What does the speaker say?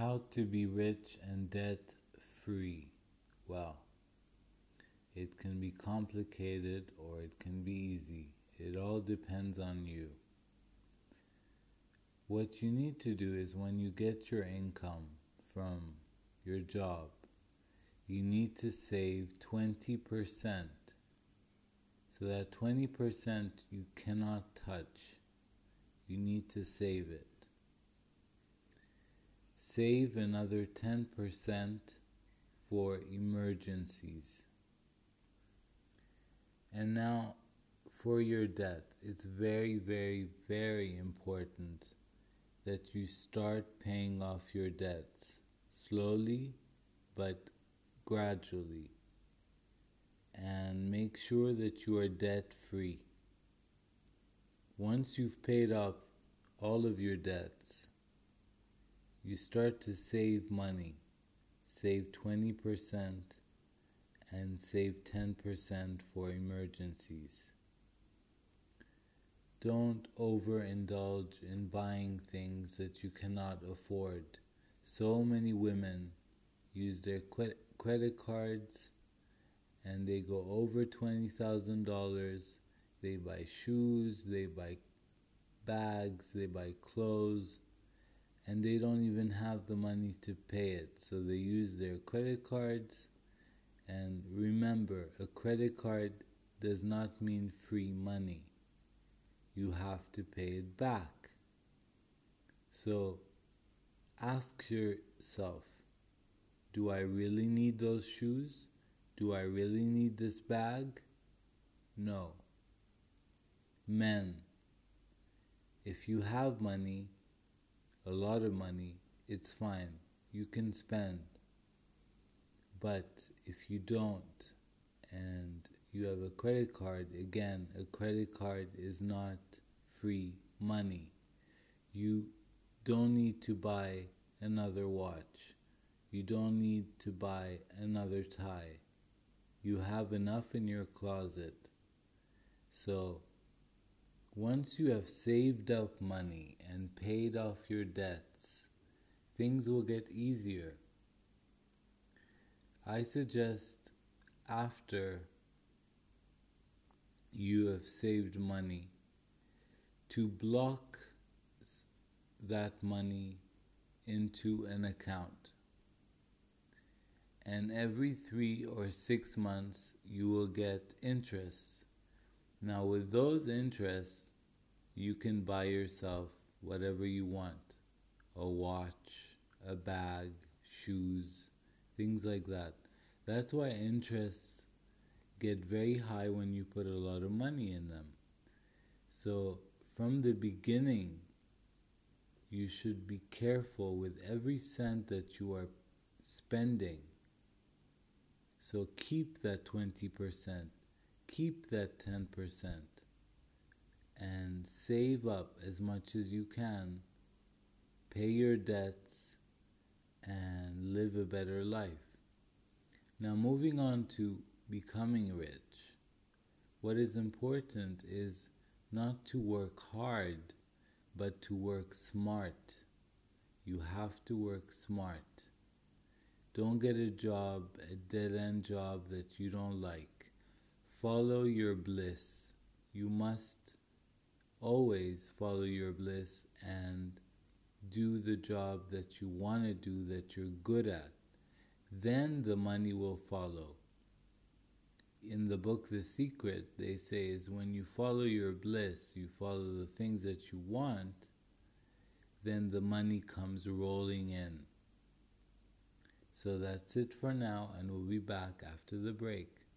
How to be rich and debt free. Well, it can be complicated or it can be easy. It all depends on you. What you need to do is when you get your income from your job, you need to save 20%. So that 20% you cannot touch. You need to save it save another 10% for emergencies. And now, for your debt, it's very, very, very important that you start paying off your debts slowly but gradually. And make sure that you are debt free. Once you've paid off all of your debts, you start to save money. Save 20% and save 10% for emergencies. Don't overindulge in buying things that you cannot afford. So many women use their credit cards and they go over $20,000. They buy shoes, they buy bags, they buy clothes and they don't even have the money to pay it. So they use their credit cards. And remember, a credit card does not mean free money. You have to pay it back. So ask yourself do I really need those shoes? Do I really need this bag? No. Men, if you have money, a lot of money, it's fine. You can spend. But if you don't and you have a credit card, again, a credit card is not free money. You don't need to buy another watch. You don't need to buy another tie. You have enough in your closet. So once you have saved up money and paid off your debts, things will get easier. I suggest after you have saved money to block that money into an account. And every three or six months, you will get interest now, with those interests, you can buy yourself whatever you want a watch, a bag, shoes, things like that. That's why interests get very high when you put a lot of money in them. So, from the beginning, you should be careful with every cent that you are spending. So, keep that 20% keep that 10% and save up as much as you can, pay your debts, and live a better life. Now, moving on to becoming rich, what is important is not to work hard, but to work smart. You have to work smart. Don't get a job, a dead end job that you don't like. Follow your bliss. You must always follow your bliss and do the job that you want to do that you're good at. Then the money will follow. In the book The Secret, they say is when you follow your bliss, you follow the things that you want, then the money comes rolling in. So that's it for now, and we'll be back after the break.